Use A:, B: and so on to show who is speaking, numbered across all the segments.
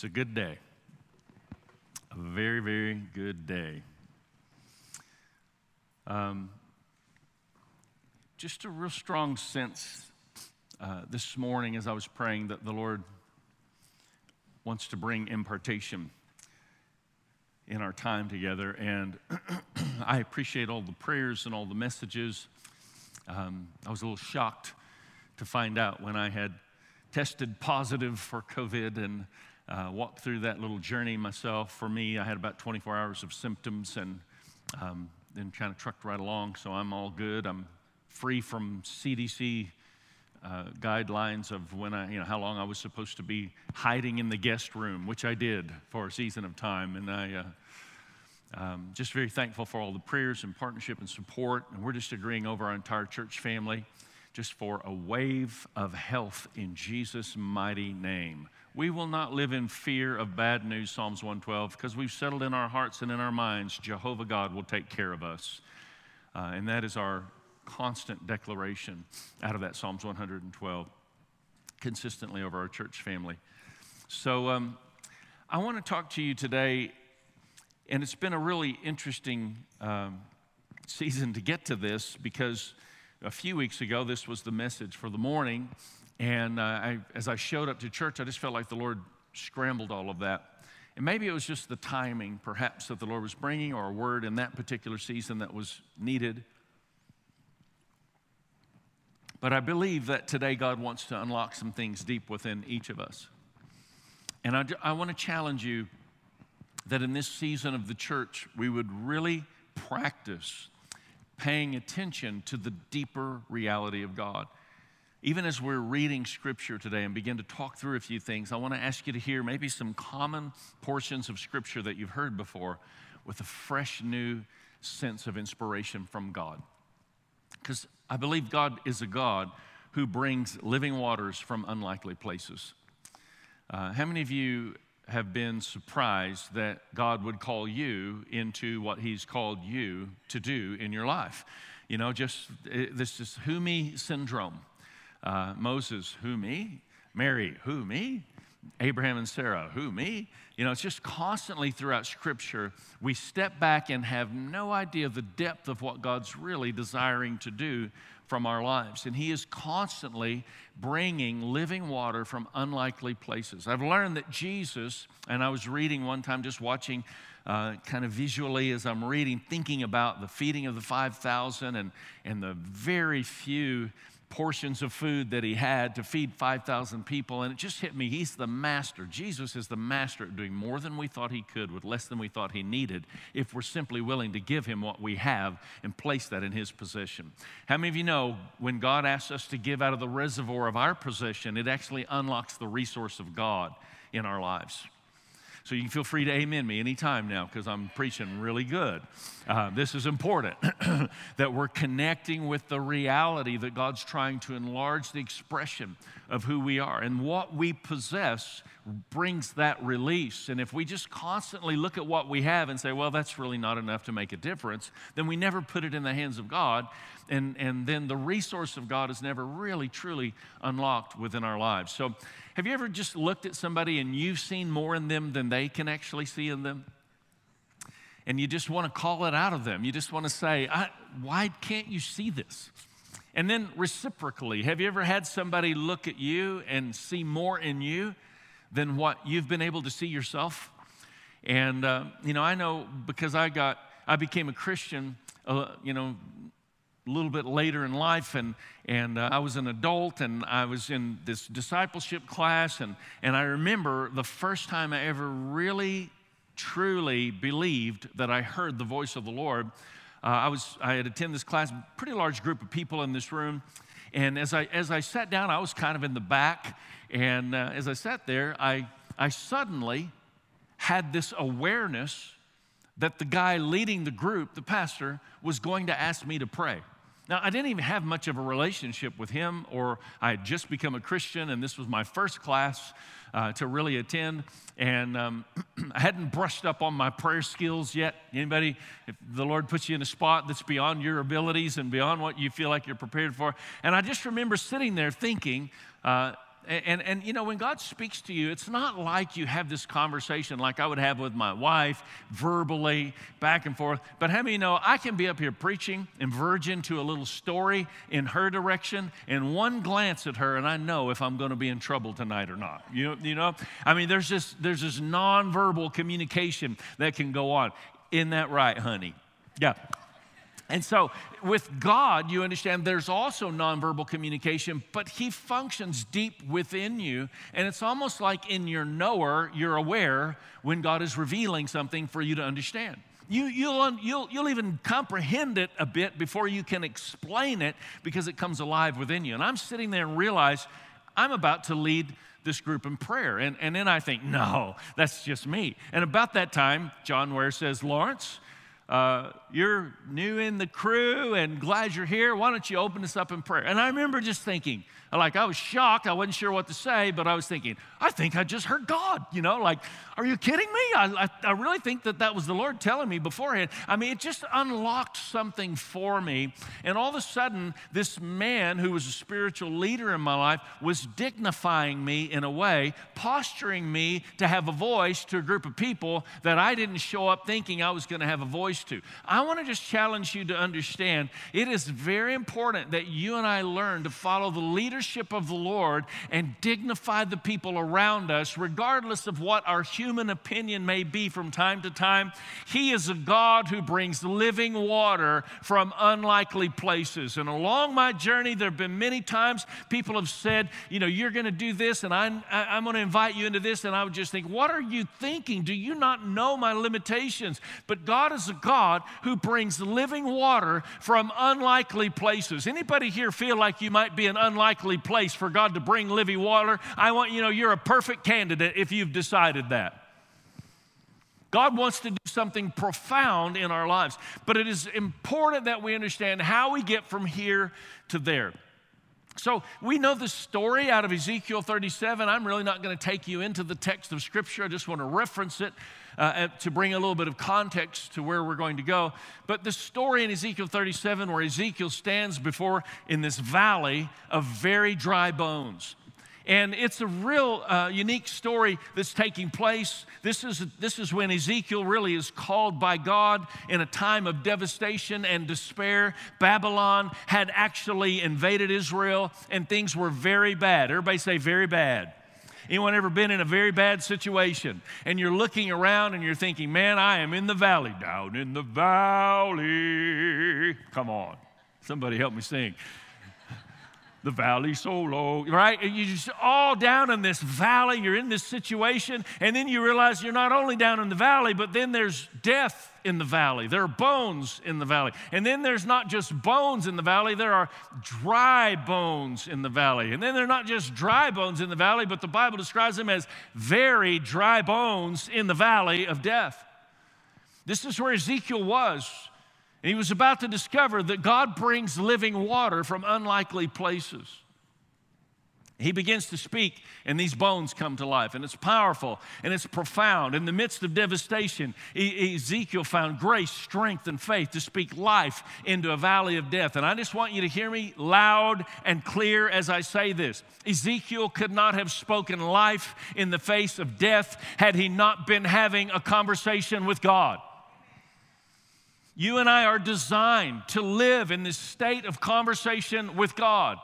A: It's a good day. A very, very good day. Um, just a real strong sense uh, this morning as I was praying that the Lord wants to bring impartation in our time together. And I appreciate all the prayers and all the messages. Um, I was a little shocked to find out when I had tested positive for COVID and uh, walked through that little journey myself. For me, I had about 24 hours of symptoms and um, then kind of trucked right along, so I'm all good. I'm free from CDC uh, guidelines of when I, you know, how long I was supposed to be hiding in the guest room, which I did for a season of time. And I, uh, um, just very thankful for all the prayers and partnership and support. And we're just agreeing over our entire church family just for a wave of health in Jesus' mighty name. We will not live in fear of bad news, Psalms 112, because we've settled in our hearts and in our minds, Jehovah God will take care of us. Uh, and that is our constant declaration out of that Psalms 112, consistently over our church family. So um, I want to talk to you today and it's been a really interesting um, season to get to this because a few weeks ago, this was the message for the morning. And uh, I, as I showed up to church, I just felt like the Lord scrambled all of that. And maybe it was just the timing, perhaps, that the Lord was bringing, or a word in that particular season that was needed. But I believe that today God wants to unlock some things deep within each of us. And I, I want to challenge you that in this season of the church, we would really practice paying attention to the deeper reality of God. Even as we're reading scripture today and begin to talk through a few things, I want to ask you to hear maybe some common portions of scripture that you've heard before with a fresh new sense of inspiration from God. Because I believe God is a God who brings living waters from unlikely places. Uh, how many of you have been surprised that God would call you into what He's called you to do in your life. You know, just this is who me syndrome. Uh, Moses, who me? Mary, who me? Abraham and Sarah, who me? You know, it's just constantly throughout Scripture, we step back and have no idea the depth of what God's really desiring to do from our lives. And He is constantly bringing living water from unlikely places. I've learned that Jesus, and I was reading one time, just watching uh, kind of visually as I'm reading, thinking about the feeding of the 5,000 and, and the very few portions of food that he had to feed 5,000 people. And it just hit me. He's the master. Jesus is the master at doing more than we thought he could with less than we thought he needed if we're simply willing to give him what we have and place that in his possession. How many of you know when God asks us to give out of the reservoir of our possession, it actually unlocks the resource of God in our lives? So you can feel free to amen me anytime now because I'm preaching really good. Uh, this is important that we're connecting with the reality that God's trying to enlarge the expression of who we are. And what we possess brings that release. And if we just constantly look at what we have and say, well, that's really not enough to make a difference, then we never put it in the hands of God. And, and then the resource of God is never really, truly unlocked within our lives. So have you ever just looked at somebody and you've seen more in them than they can actually see in them? And you just want to call it out of them. You just want to say, Why can't you see this? And then reciprocally, have you ever had somebody look at you and see more in you than what you've been able to see yourself? And, uh, you know, I know because I got, I became a Christian, uh, you know, a little bit later in life, and, and uh, I was an adult, and I was in this discipleship class, and, and I remember the first time I ever really, truly believed that I heard the voice of the Lord. Uh, I, was, I had attended this class, pretty large group of people in this room, and as I, as I sat down, I was kind of in the back, and uh, as I sat there, I, I suddenly had this awareness that the guy leading the group, the pastor, was going to ask me to pray. Now, I didn't even have much of a relationship with him, or I had just become a Christian, and this was my first class uh, to really attend. And um, I hadn't brushed up on my prayer skills yet. Anybody, if the Lord puts you in a spot that's beyond your abilities and beyond what you feel like you're prepared for. And I just remember sitting there thinking, uh, and, and, you know, when God speaks to you, it's not like you have this conversation like I would have with my wife, verbally, back and forth. But how many know I can be up here preaching and verge into a little story in her direction, and one glance at her, and I know if I'm going to be in trouble tonight or not. You, you know, I mean, there's this, there's this nonverbal communication that can go on. Isn't that right, honey? Yeah. And so, with God, you understand there's also nonverbal communication, but He functions deep within you. And it's almost like in your knower, you're aware when God is revealing something for you to understand. You, you'll, you'll, you'll even comprehend it a bit before you can explain it because it comes alive within you. And I'm sitting there and realize I'm about to lead this group in prayer. And, and then I think, no, that's just me. And about that time, John Ware says, Lawrence, uh, you're new in the crew and glad you're here. Why don't you open us up in prayer? And I remember just thinking, like I was shocked. I wasn't sure what to say, but I was thinking, I think I just heard God. You know, like, are you kidding me? I, I, I, really think that that was the Lord telling me beforehand. I mean, it just unlocked something for me. And all of a sudden, this man who was a spiritual leader in my life was dignifying me in a way, posturing me to have a voice to a group of people that I didn't show up thinking I was going to have a voice to. I want to just challenge you to understand it is very important that you and I learn to follow the leadership of the Lord and dignify the people around us, regardless of what our human opinion may be from time to time. He is a God who brings living water from unlikely places. And along my journey, there have been many times people have said, you know, you're going to do this, and I'm, I'm going to invite you into this. And I would just think, what are you thinking? Do you not know my limitations? But God is a God who brings living water from unlikely places. Anybody here feel like you might be an unlikely place for God to bring living water, I want you know you're a perfect candidate if you've decided that. God wants to do something profound in our lives, but it is important that we understand how we get from here to there. So we know the story out of Ezekiel 37. I'm really not going to take you into the text of Scripture. I just want to reference it uh, to bring a little bit of context to where we're going to go. But the story in Ezekiel 37, where Ezekiel stands before in this valley of very dry bones. And it's a real uh, unique story that's taking place. This is, this is when Ezekiel really is called by God in a time of devastation and despair. Babylon had actually invaded Israel, and things were very bad. Everybody say, very bad. Anyone ever been in a very bad situation and you're looking around and you're thinking, man, I am in the valley, down in the valley. Come on. Somebody help me sing the valley so low, right? You're just all down in this valley. You're in this situation, and then you realize you're not only down in the valley, but then there's death in the valley. There are bones in the valley. And then there's not just bones in the valley, there are dry bones in the valley. And then they're not just dry bones in the valley, but the Bible describes them as very dry bones in the valley of death. This is where Ezekiel was and he was about to discover that God brings living water from unlikely places. He begins to speak, and these bones come to life. And it's powerful and it's profound. In the midst of devastation, Ezekiel found grace, strength, and faith to speak life into a valley of death. And I just want you to hear me loud and clear as I say this Ezekiel could not have spoken life in the face of death had he not been having a conversation with God. You and I are designed to live in this state of conversation with God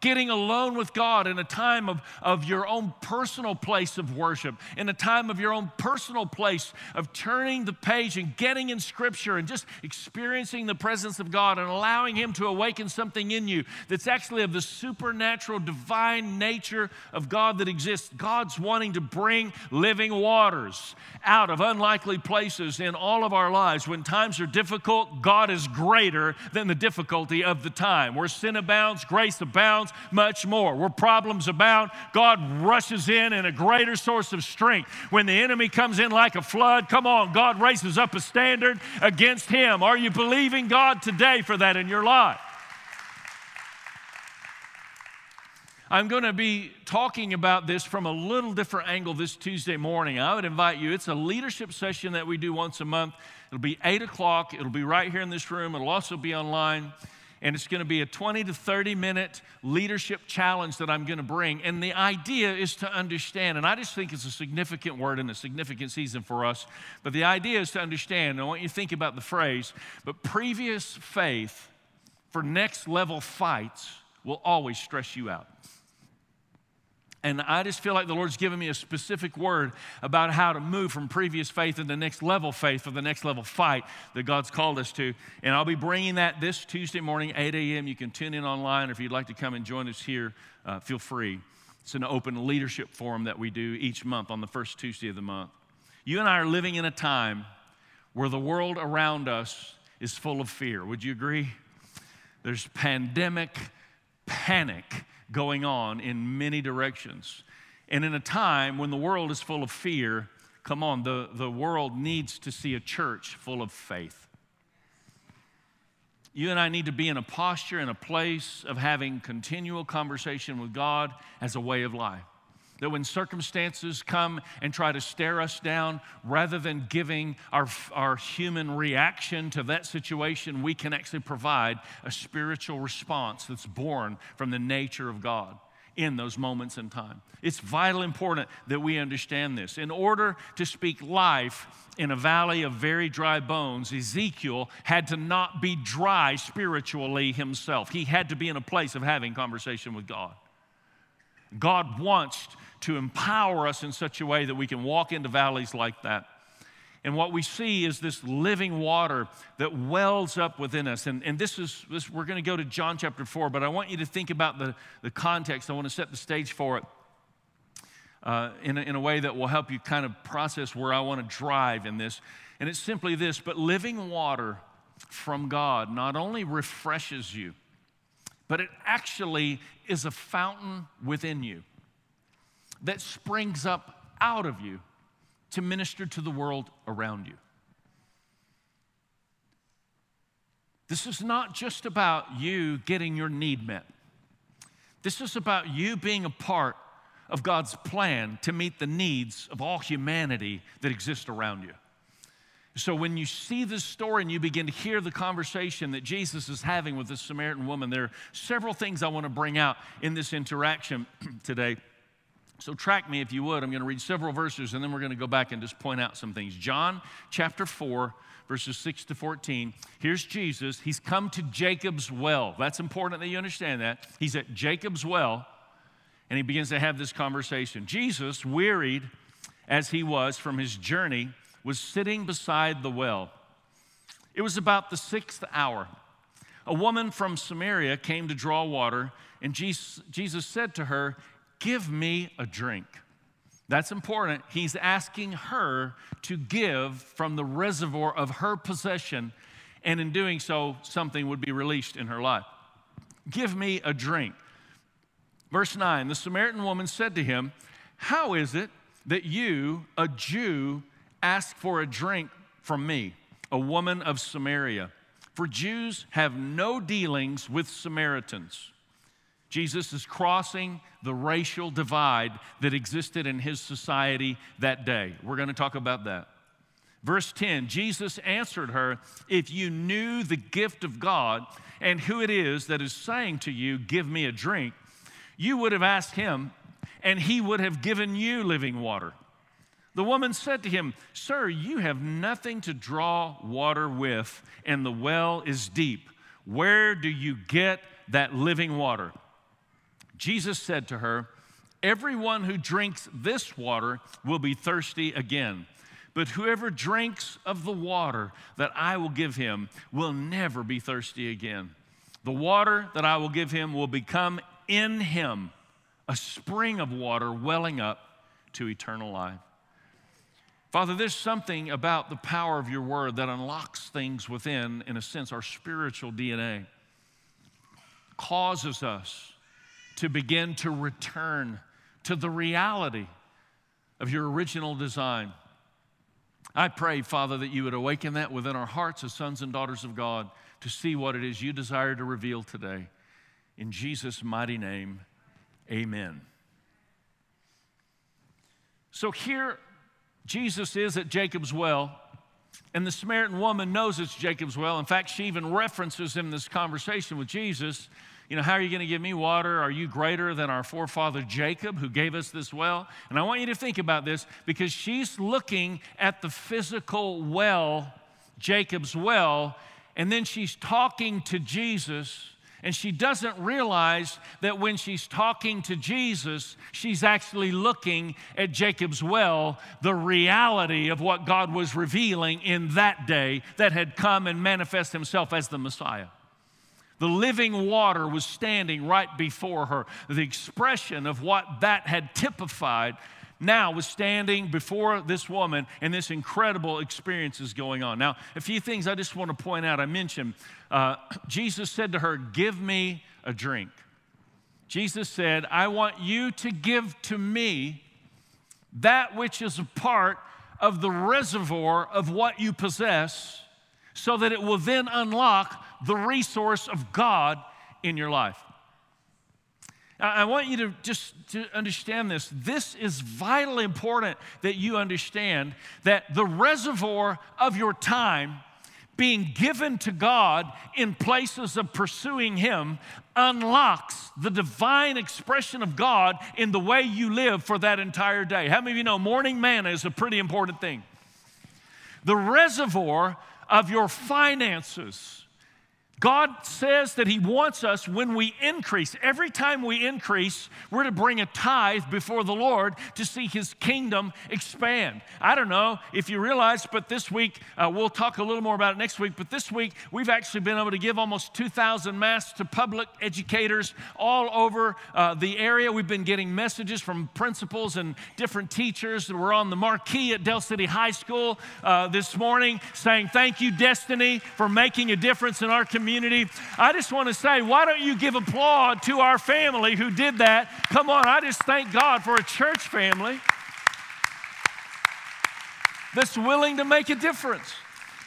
A: getting alone with God in a time of, of your own personal place of worship, in a time of your own personal place of turning the page and getting in Scripture and just experiencing the presence of God and allowing Him to awaken something in you that's actually of the supernatural, divine nature of God that exists. God's wanting to bring living waters out of unlikely places in all of our lives. When times are difficult, God is greater than the difficulty of the time. Where sin abounds, grace abounds much more. Where problems abound, God rushes in in a greater source of strength. When the enemy comes in like a flood, come on, God raises up a standard against him. Are you believing God today for that in your life? I'm going to be talking about this from a little different angle this Tuesday morning. I would invite you, it's a leadership session that we do once a month. It'll be 8 o'clock. It'll be right here in this room. It'll also be online. And it's going to be a 20 to 30 minute leadership challenge that I'm going to bring. And the idea is to understand, and I just think it's a significant word and a significant season for us. But the idea is to understand, I want you to think about the phrase, but previous faith for next level fights will always stress you out. And I just feel like the Lord's given me a specific word about how to move from previous faith into the next level faith for the next level fight that God's called us to. And I'll be bringing that this Tuesday morning, 8 a.m. You can tune in online. Or if you'd like to come and join us here, uh, feel free. It's an open leadership forum that we do each month on the first Tuesday of the month. You and I are living in a time where the world around us is full of fear. Would you agree? There's pandemic panic going on in many directions. And in a time when the world is full of fear, come on, the, the world needs to see a church full of faith. You and I need to be in a posture, in a place of having continual conversation with God as a way of life. That when circumstances come and try to stare us down, rather than giving our, our human reaction to that situation, we can actually provide a spiritual response that's born from the nature of God in those moments in time. It's vital important that we understand this. In order to speak life in a valley of very dry bones, Ezekiel had to not be dry spiritually himself. He had to be in a place of having conversation with God. God wants to empower us in such a way that we can walk into valleys like that. And what we see is this living water that wells up within us. And, and this is, this, we're going to go to John chapter 4, but I want you to think about the, the context. I want to set the stage for it uh, in, a, in a way that will help you kind of process where I want to drive in this. And it's simply this but living water from God not only refreshes you, but it actually is a fountain within you that springs up out of you to minister to the world around you. This is not just about you getting your need met. This is about you being a part of God's plan to meet the needs of all humanity that exist around you. So, when you see this story and you begin to hear the conversation that Jesus is having with this Samaritan woman, there are several things I want to bring out in this interaction today. So, track me if you would. I'm going to read several verses and then we're going to go back and just point out some things. John chapter 4, verses 6 to 14. Here's Jesus. He's come to Jacob's well. That's important that you understand that. He's at Jacob's well and he begins to have this conversation. Jesus, wearied as he was from his journey, was sitting beside the well. It was about the sixth hour. A woman from Samaria came to draw water, and Jesus, Jesus said to her, Give me a drink. That's important. He's asking her to give from the reservoir of her possession, and in doing so, something would be released in her life. Give me a drink. Verse 9 The Samaritan woman said to him, How is it that you, a Jew, ask for a drink from me, a woman of Samaria? For Jews have no dealings with Samaritans. Jesus is crossing the racial divide that existed in his society that day. We're going to talk about that. Verse 10 Jesus answered her, If you knew the gift of God and who it is that is saying to you, Give me a drink, you would have asked him, and he would have given you living water. The woman said to him, Sir, you have nothing to draw water with, and the well is deep. Where do you get that living water? Jesus said to her, Everyone who drinks this water will be thirsty again. But whoever drinks of the water that I will give him will never be thirsty again. The water that I will give him will become in him a spring of water welling up to eternal life. Father, there's something about the power of your word that unlocks things within, in a sense, our spiritual DNA, causes us to begin to return to the reality of your original design. I pray, Father, that you would awaken that within our hearts as sons and daughters of God to see what it is you desire to reveal today. In Jesus' mighty name, amen. So here, Jesus is at Jacob's well, And the Samaritan woman knows it's Jacob's well. In fact, she even references in this conversation with Jesus, you know, how are you going to give me water? Are you greater than our forefather Jacob who gave us this well? And I want you to think about this because she's looking at the physical well, Jacob's well, and then she's talking to Jesus and she doesn't realize that when she's talking to Jesus, she's actually looking at Jacob's well, the reality of what God was revealing in that day that had come and manifest himself as the Messiah. The living water was standing right before her. The expression of what that had typified now was standing before this woman, and this incredible experience is going on. Now, a few things I just want to point out. I mentioned uh, Jesus said to her, Give me a drink. Jesus said, I want you to give to me that which is a part of the reservoir of what you possess, so that it will then unlock the resource of God in your life. I want you to just to understand this. This is vitally important that you understand that the reservoir of your time being given to God in places of pursuing Him unlocks the divine expression of God in the way you live for that entire day. How many of you know morning manna is a pretty important thing? The reservoir of your finances God says that He wants us when we increase. Every time we increase, we're to bring a tithe before the Lord to see His kingdom expand. I don't know if you realize, but this week, uh, we'll talk a little more about it next week, but this week, we've actually been able to give almost 2,000 masks to public educators all over uh, the area. We've been getting messages from principals and different teachers. We're on the marquee at Del City High School uh, this morning saying, Thank you, Destiny, for making a difference in our community community. I just want to say, why don't you give applause to our family who did that? Come on, I just thank God for a church family that's willing to make a difference.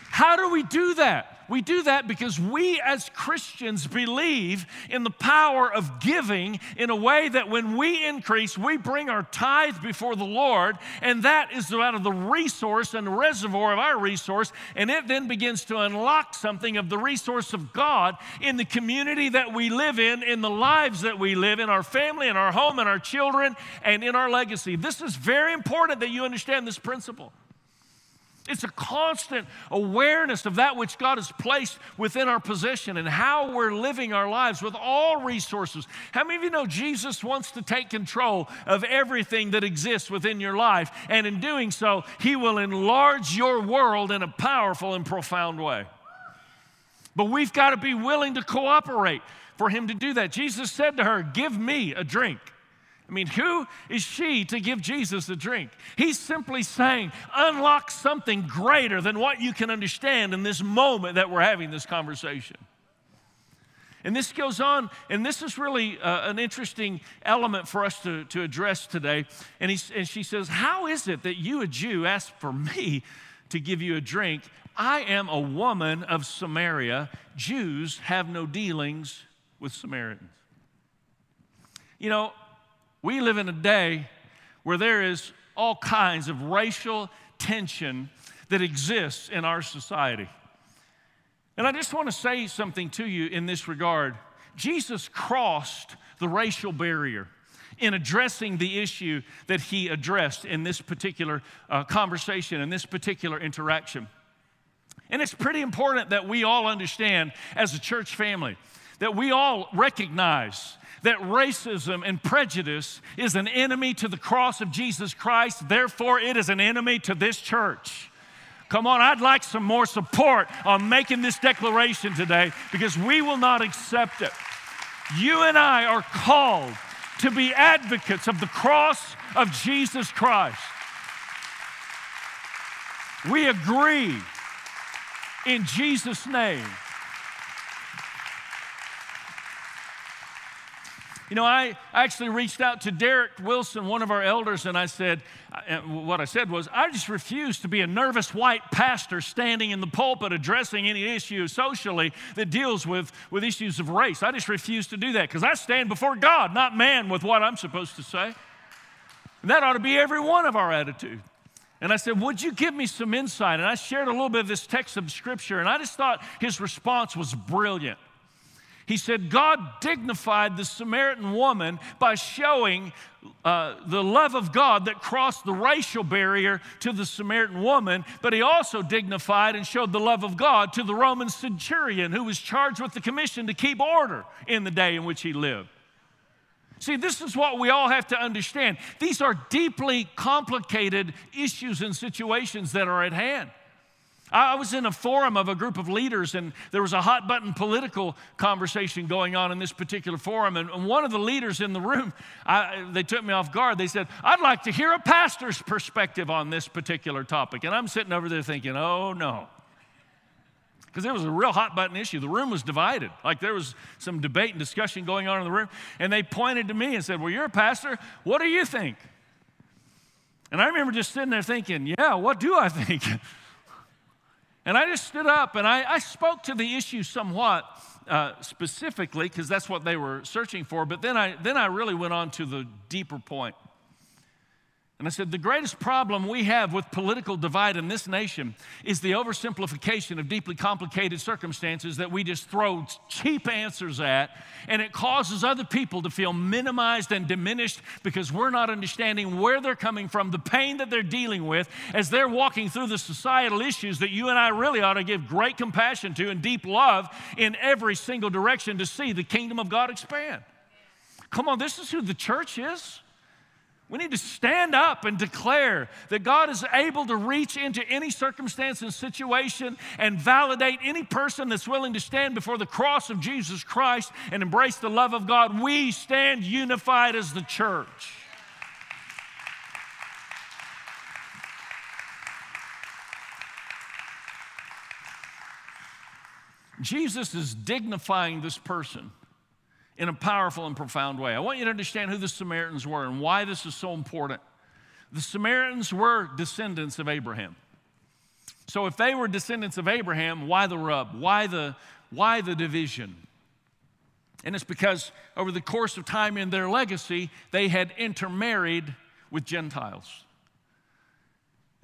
A: How do we do that? We do that because we as Christians believe in the power of giving in a way that when we increase, we bring our tithe before the Lord, and that is out of the resource and reservoir of our resource, and it then begins to unlock something of the resource of God in the community that we live in, in the lives that we live, in our family, in our home, in our children, and in our legacy. This is very important that you understand this principle. It's a constant awareness of that which God has placed within our position and how we're living our lives with all resources. How many of you know Jesus wants to take control of everything that exists within your life? And in doing so, He will enlarge your world in a powerful and profound way. But we've got to be willing to cooperate for Him to do that. Jesus said to her, Give me a drink. I mean, who is she to give Jesus a drink? He's simply saying, unlock something greater than what you can understand in this moment that we're having this conversation. And this goes on, and this is really uh, an interesting element for us to, to address today. And, he, and she says, How is it that you, a Jew, ask for me to give you a drink? I am a woman of Samaria. Jews have no dealings with Samaritans. You know, we live in a day where there is all kinds of racial tension that exists in our society. And I just want to say something to you in this regard. Jesus crossed the racial barrier in addressing the issue that he addressed in this particular uh, conversation, in this particular interaction. And it's pretty important that we all understand as a church family that we all recognize that racism and prejudice is an enemy to the cross of Jesus Christ, therefore, it is an enemy to this church. Come on, I'd like some more support on making this declaration today because we will not accept it. You and I are called to be advocates of the cross of Jesus Christ. We agree in Jesus' name You know, I actually reached out to Derek Wilson, one of our elders, and I said, uh, what I said was, I just refuse to be a nervous white pastor standing in the pulpit addressing any issue socially that deals with, with issues of race. I just refuse to do that because I stand before God, not man, with what I'm supposed to say. And that ought to be every one of our attitude. And I said, Would you give me some insight? And I shared a little bit of this text of scripture, and I just thought his response was brilliant. He said, God dignified the Samaritan woman by showing uh, the love of God that crossed the racial barrier to the Samaritan woman, but he also dignified and showed the love of God to the Roman centurion who was charged with the commission to keep order in the day in which he lived. See, this is what we all have to understand. These are deeply complicated issues and situations that are at hand. I was in a forum of a group of leaders, and there was a hot button political conversation going on in this particular forum. And one of the leaders in the room, I, they took me off guard. They said, I'd like to hear a pastor's perspective on this particular topic. And I'm sitting over there thinking, oh no. Because it was a real hot button issue. The room was divided. Like there was some debate and discussion going on in the room. And they pointed to me and said, Well, you're a pastor. What do you think? And I remember just sitting there thinking, Yeah, what do I think? And I just stood up and I, I spoke to the issue somewhat uh, specifically because that's what they were searching for. But then I, then I really went on to the deeper point. And I said, the greatest problem we have with political divide in this nation is the oversimplification of deeply complicated circumstances that we just throw cheap answers at, and it causes other people to feel minimized and diminished because we're not understanding where they're coming from, the pain that they're dealing with as they're walking through the societal issues that you and I really ought to give great compassion to and deep love in every single direction to see the kingdom of God expand. Come on, this is who the church is. We need to stand up and declare that God is able to reach into any circumstance and situation and validate any person that's willing to stand before the cross of Jesus Christ and embrace the love of God. We stand unified as the church. Jesus is dignifying this person in a powerful and profound way. I want you to understand who the Samaritans were and why this is so important. The Samaritans were descendants of Abraham. So if they were descendants of Abraham, why the rub? Why the, why the division? And it's because over the course of time in their legacy, they had intermarried with Gentiles.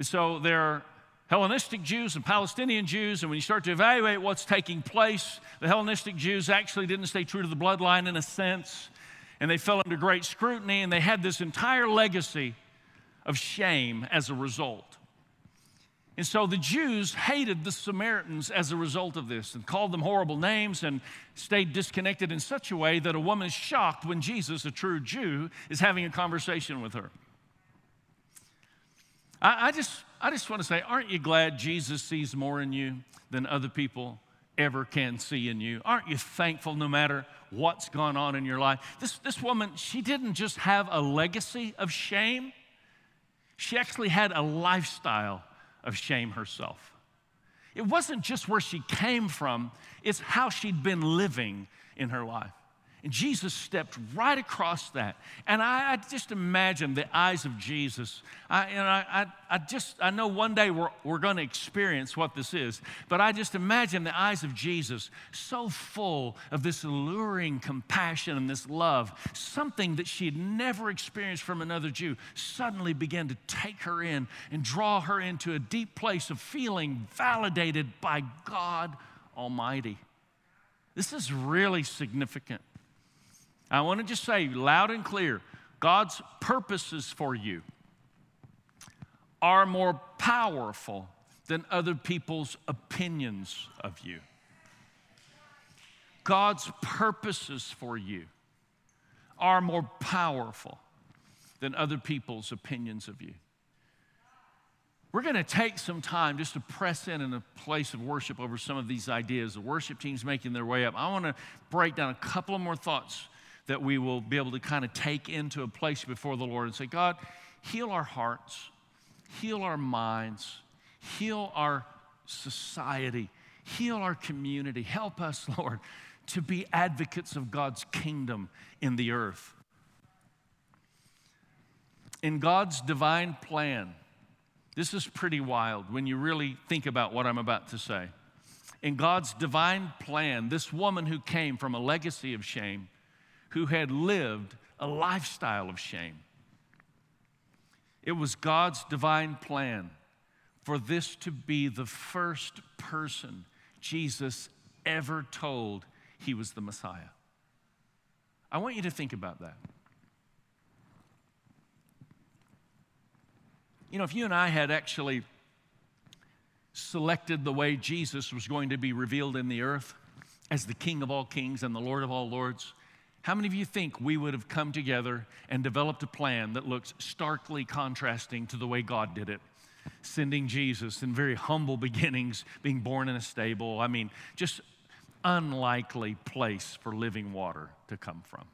A: So they're Hellenistic Jews and Palestinian Jews, and when you start to evaluate what's taking place, the Hellenistic Jews actually didn't stay true to the bloodline in a sense, and they fell under great scrutiny, and they had this entire legacy of shame as a result. And so the Jews hated the Samaritans as a result of this and called them horrible names and stayed disconnected in such a way that a woman is shocked when Jesus, a true Jew, is having a conversation with her. I, I just I just want to say, aren't you glad Jesus sees more in you than other people ever can see in you? Aren't you thankful no matter what's gone on in your life? This, this woman, she didn't just have a legacy of shame, she actually had a lifestyle of shame herself. It wasn't just where she came from, it's how she'd been living in her life. And Jesus stepped right across that. And I, I just imagine the eyes of Jesus. I, and I, I, I just, I know one day we're, we're going to experience what this is, but I just imagine the eyes of Jesus so full of this alluring compassion and this love, something that she had never experienced from another Jew, suddenly began to take her in and draw her into a deep place of feeling validated by God Almighty. This is really significant. I want to just say loud and clear God's purposes for you are more powerful than other people's opinions of you. God's purposes for you are more powerful than other people's opinions of you. We're going to take some time just to press in in a place of worship over some of these ideas. The worship team's making their way up. I want to break down a couple of more thoughts that we will be able to kind of take into a place before the Lord and say, God, heal our hearts, heal our minds, heal our society, heal our community. Help us, Lord, to be advocates of God's kingdom in the earth. In God's divine plan, this is pretty wild when you really think about what I'm about to say. In God's divine plan, this woman who came from a legacy of shame who had lived a lifestyle of shame. It was God's divine plan for this to be the first person Jesus ever told he was the Messiah. I want you to think about that. You know, if you and I had actually selected the way Jesus was going to be revealed in the earth as the King of all kings and the Lord of all lords, how many of you think we would have come together and developed a plan that looks starkly contrasting to the way God did it? Sending Jesus in very humble beginnings, being born in a stable. I mean, just unlikely place for living water to come from.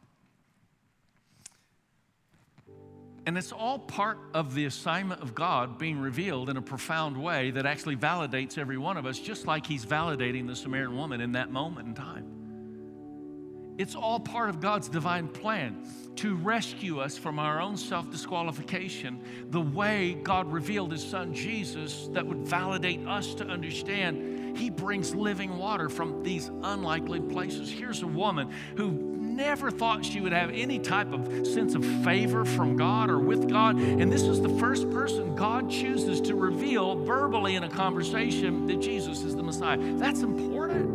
A: And it's all part of the assignment of God being revealed in a profound way that actually validates every one of us, just like He's validating the Samaritan woman in that moment in time. It's all part of God's divine plan to rescue us from our own self disqualification, the way God revealed His Son Jesus that would validate us to understand He brings living water from these unlikely places. Here's a woman who never thought she would have any type of sense of favor from God or with God. And this is the first person God chooses to reveal verbally in a conversation that Jesus is the Messiah. That's important.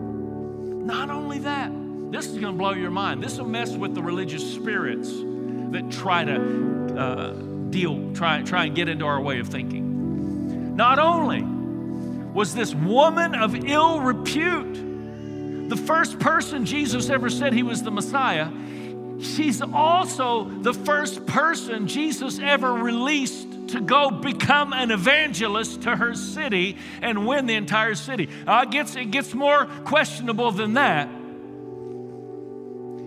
A: Not only that, this is going to blow your mind. This will mess with the religious spirits that try to uh, deal, try, try and get into our way of thinking. Not only was this woman of ill repute, the first person Jesus ever said he was the Messiah, she's also the first person Jesus ever released to go become an evangelist to her city and win the entire city. Uh, it, gets, it gets more questionable than that.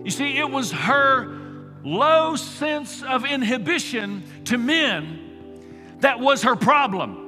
A: You see, it was her low sense of inhibition to men that was her problem.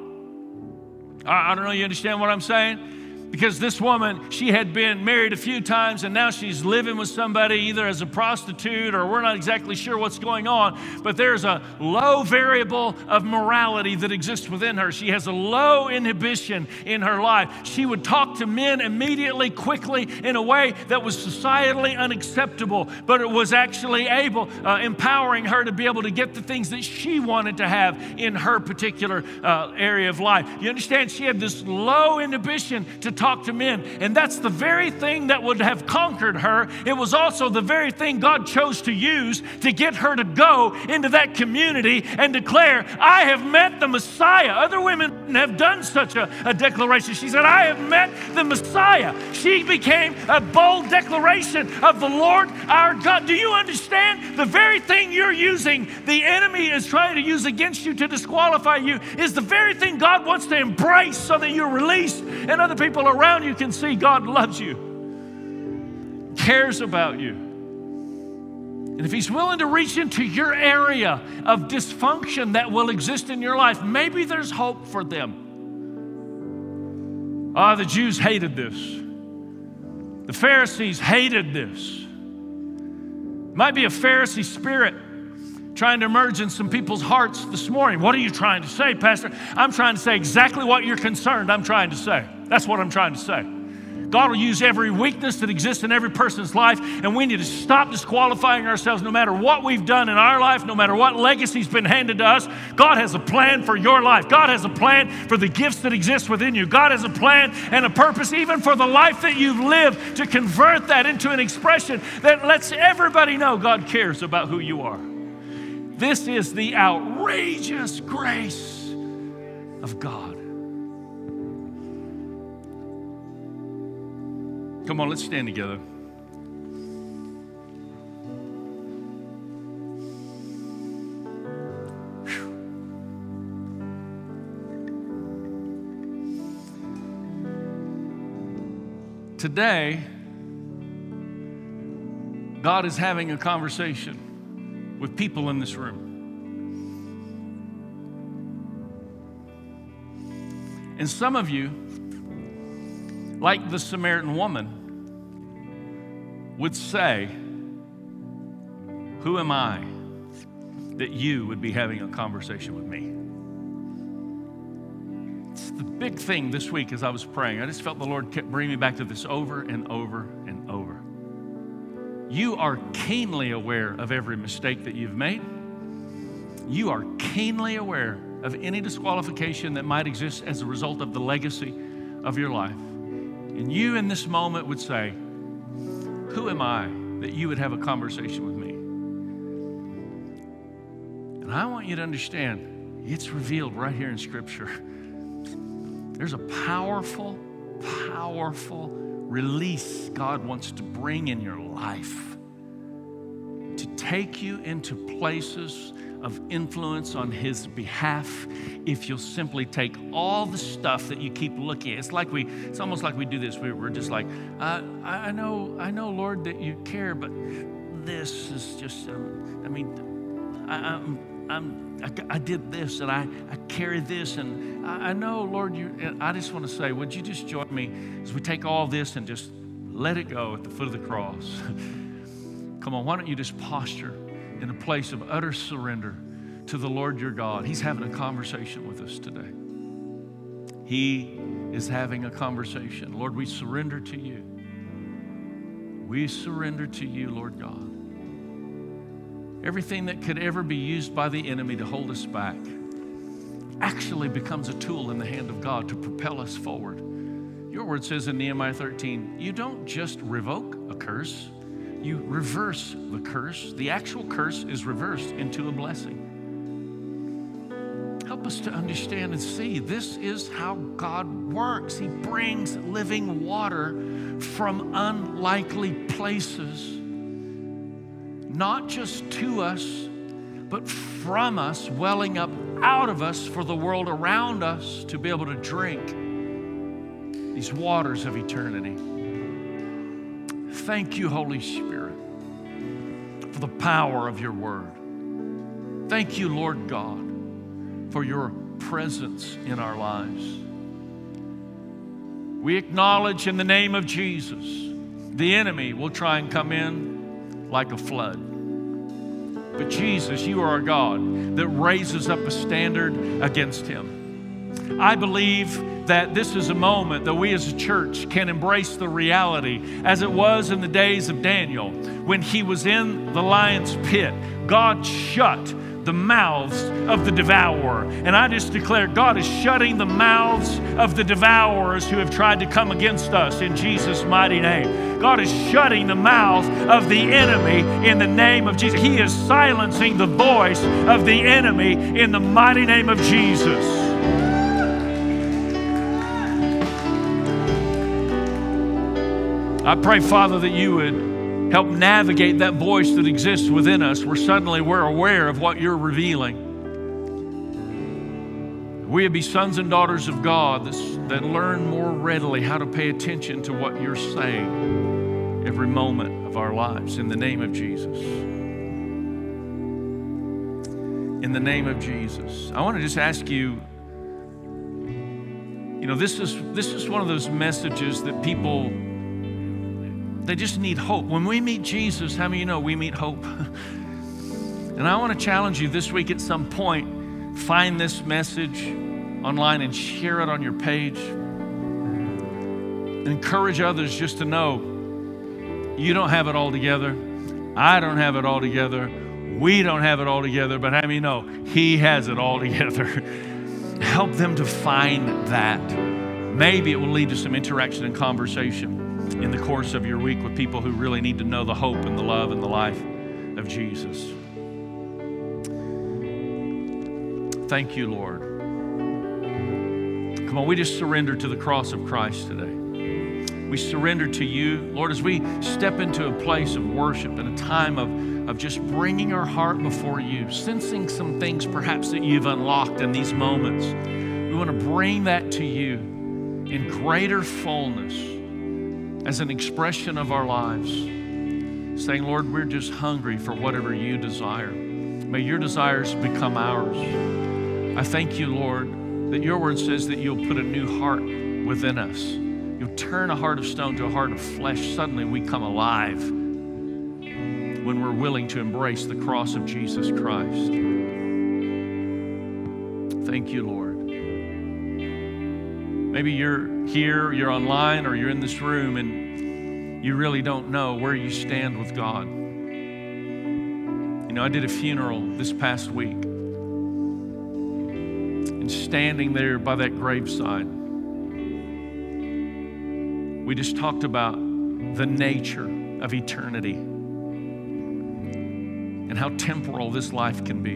A: I, don't know, you understand what I'm saying? Because this woman, she had been married a few times and now she's living with somebody either as a prostitute or we're not exactly sure what's going on, but there's a low variable of morality that exists within her. She has a low inhibition in her life. She would talk to men immediately, quickly, in a way that was societally unacceptable, but it was actually able, uh, empowering her to be able to get the things that she wanted to have in her particular uh, area of life. You understand? She had this low inhibition to talk to men. And that's the very thing that would have conquered her. It was also the very thing God chose to use to get her to go into that community and declare, I have met the Messiah. Other women have done such a, a declaration. She said, I have met the Messiah. She became a bold declaration of the Lord our God. Do you understand? The very thing you're using, the enemy is trying to use against you to disqualify you, is the very thing God wants to embrace so that you're released and other people people around you can see God loves you, cares about you. And if He's willing to reach into your area of dysfunction that will exist in your life, maybe there's hope for them. Ah, oh, the Jews hated this. The Pharisees hated this. Might be a Pharisee spirit trying to emerge in some people's hearts this morning. What are you trying to say, Pastor? I'm trying to say exactly what you're concerned I'm trying to say. That's what I'm trying to say. God will use every weakness that exists in every person's life, and we need to stop disqualifying ourselves no matter what we've done in our life, no matter what legacy's been handed to us. God has a plan for your life. God has a plan for the gifts that exist within you. God has a plan and a purpose, even for the life that you've lived, to convert that into an expression that lets everybody know God cares about who you are. This is the outrageous grace of God. Come on, let's stand together. Today, God is having a conversation with people in this room. And some of you, like the Samaritan woman, would say, Who am I that you would be having a conversation with me? It's the big thing this week as I was praying. I just felt the Lord kept bringing me back to this over and over. You are keenly aware of every mistake that you've made. you are keenly aware of any disqualification that might exist as a result of the legacy of your life. And you in this moment would say, Who am I that you would have a conversation with me? And I want you to understand, it's revealed right here in Scripture. There's a powerful, powerful release God wants to bring in your life to take you into places of influence on his behalf if you'll simply take all the stuff that you keep looking at. It's like we, it's almost like we do this. We, are just like, uh, I, know, I know, Lord, that you care, but this is just, um, I mean, I, I'm, I'm, I, I, did this and I, I carry this and I, I know, Lord, you, I just want to say, would you just join me as we take all this and just let it go at the foot of the cross? Come on, why don't you just posture in a place of utter surrender to the Lord your God. He's having a conversation with us today. He is having a conversation. Lord, we surrender to you. We surrender to you, Lord God. Everything that could ever be used by the enemy to hold us back actually becomes a tool in the hand of God to propel us forward. Your word says in Nehemiah 13, you don't just revoke a curse, you reverse the curse. The actual curse is reversed into a blessing. Help us to understand and see this is how God works. He brings living water from unlikely places, not just to us, but from us, welling up out of us for the world around us to be able to drink these waters of eternity. Thank you, Holy Spirit, for the power of your word. Thank you, Lord God, for your presence in our lives. We acknowledge in the name of Jesus, the enemy will try and come in like a flood. But Jesus, you are a God that raises up a standard against him. I believe that this is a moment that we as a church can embrace the reality as it was in the days of Daniel when he was in the lion's pit. God shut the mouths of the devourer. And I just declare God is shutting the mouths of the devourers who have tried to come against us in Jesus' mighty name. God is shutting the mouth of the enemy in the name of Jesus. He is silencing the voice of the enemy in the mighty name of Jesus. I pray, Father, that you would help navigate that voice that exists within us where suddenly we're aware of what you're revealing. We would be sons and daughters of God that learn more readily how to pay attention to what you're saying every moment of our lives. In the name of Jesus. In the name of Jesus. I want to just ask you you know this is this is one of those messages that people they just need hope. When we meet Jesus, how many you know we meet hope? and I want to challenge you this week at some point, find this message online and share it on your page. Encourage others just to know you don't have it all together. I don't have it all together. We don't have it all together, but how many know He has it all together? Help them to find that. Maybe it will lead to some interaction and conversation in the course of your week with people who really need to know the hope and the love and the life of Jesus. Thank you, Lord. Come on, we just surrender to the cross of Christ today. We surrender to you, Lord, as we step into a place of worship and a time of, of just bringing our heart before you, sensing some things perhaps that you've unlocked in these moments. We want to bring that to you in greater fullness as an expression of our lives, saying, Lord, we're just hungry for whatever you desire. May your desires become ours. I thank you, Lord, that your word says that you'll put a new heart within us. You'll turn a heart of stone to a heart of flesh. Suddenly we come alive when we're willing to embrace the cross of Jesus Christ. Thank you, Lord. Maybe you're here, you're online, or you're in this room and you really don't know where you stand with God. You know, I did a funeral this past week and standing there by that graveside, we just talked about the nature of eternity and how temporal this life can be.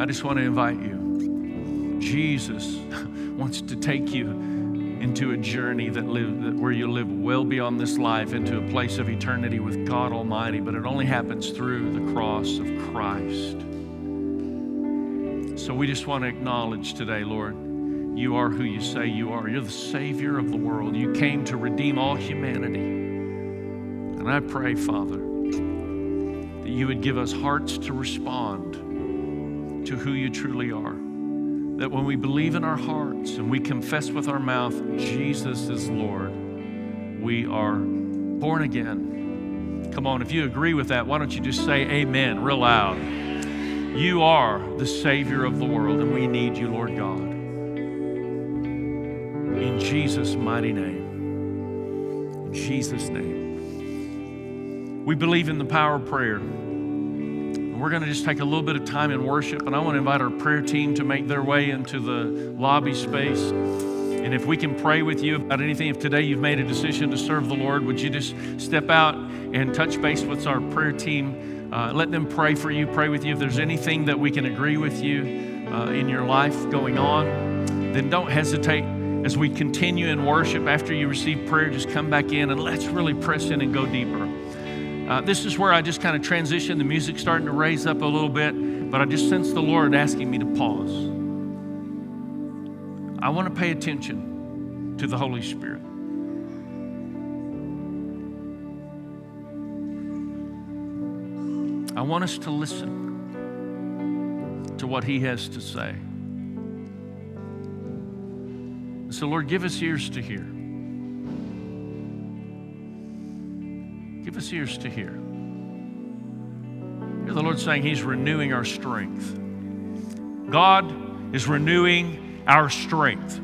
A: I just want to invite you. Jesus wants to take you into a journey that live that where you live well beyond this life into a place of eternity with God Almighty, but it only happens through the cross of Christ. So we just want to acknowledge today, Lord, you are who you say you are. You're the Savior of the world. You came to redeem all humanity. And I pray, Father, that you would give us hearts to respond to who you truly are. That when we believe in our hearts and we confess with our mouth, Jesus is Lord, we are born again. Come on, if you agree with that, why don't you just say amen real loud? You are the Savior of the world, and we need you, Lord God. Jesus' mighty name. In Jesus' name. We believe in the power of prayer. And We're going to just take a little bit of time in worship, and I want to invite our prayer team to make their way into the lobby space. And if we can pray with you about anything, if today you've made a decision to serve the Lord, would you just step out and touch base with our prayer team? Uh, let them pray for you, pray with you. If there's anything that we can agree with you uh, in your life going on, then don't hesitate. As we continue in worship after you receive prayer, just come back in and let's really press in and go deeper. Uh, this is where I just kind of transition. The music's starting to raise up a little bit, but I just sense the Lord asking me to pause. I want to pay attention to the Holy Spirit. I want us to listen to what He has to say. So, Lord, give us ears to hear. Give us ears to hear. Hear the Lord saying He's renewing our strength. God is renewing our strength.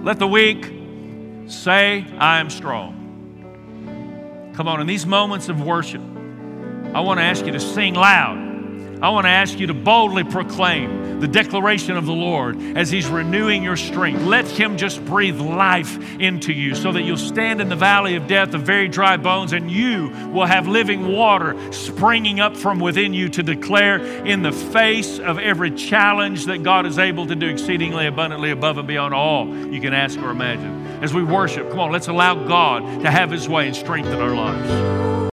A: Let the weak say, I am strong. Come on, in these moments of worship, I want to ask you to sing loud. I want to ask you to boldly proclaim the declaration of the Lord as He's renewing your strength. Let Him just breathe life into you so that you'll stand in the valley of death of very dry bones and you will have living water springing up from within you to declare in the face of every challenge that God is able to do exceedingly abundantly above and beyond all you can ask or imagine. As we worship, come on, let's allow God to have His way and strengthen our lives.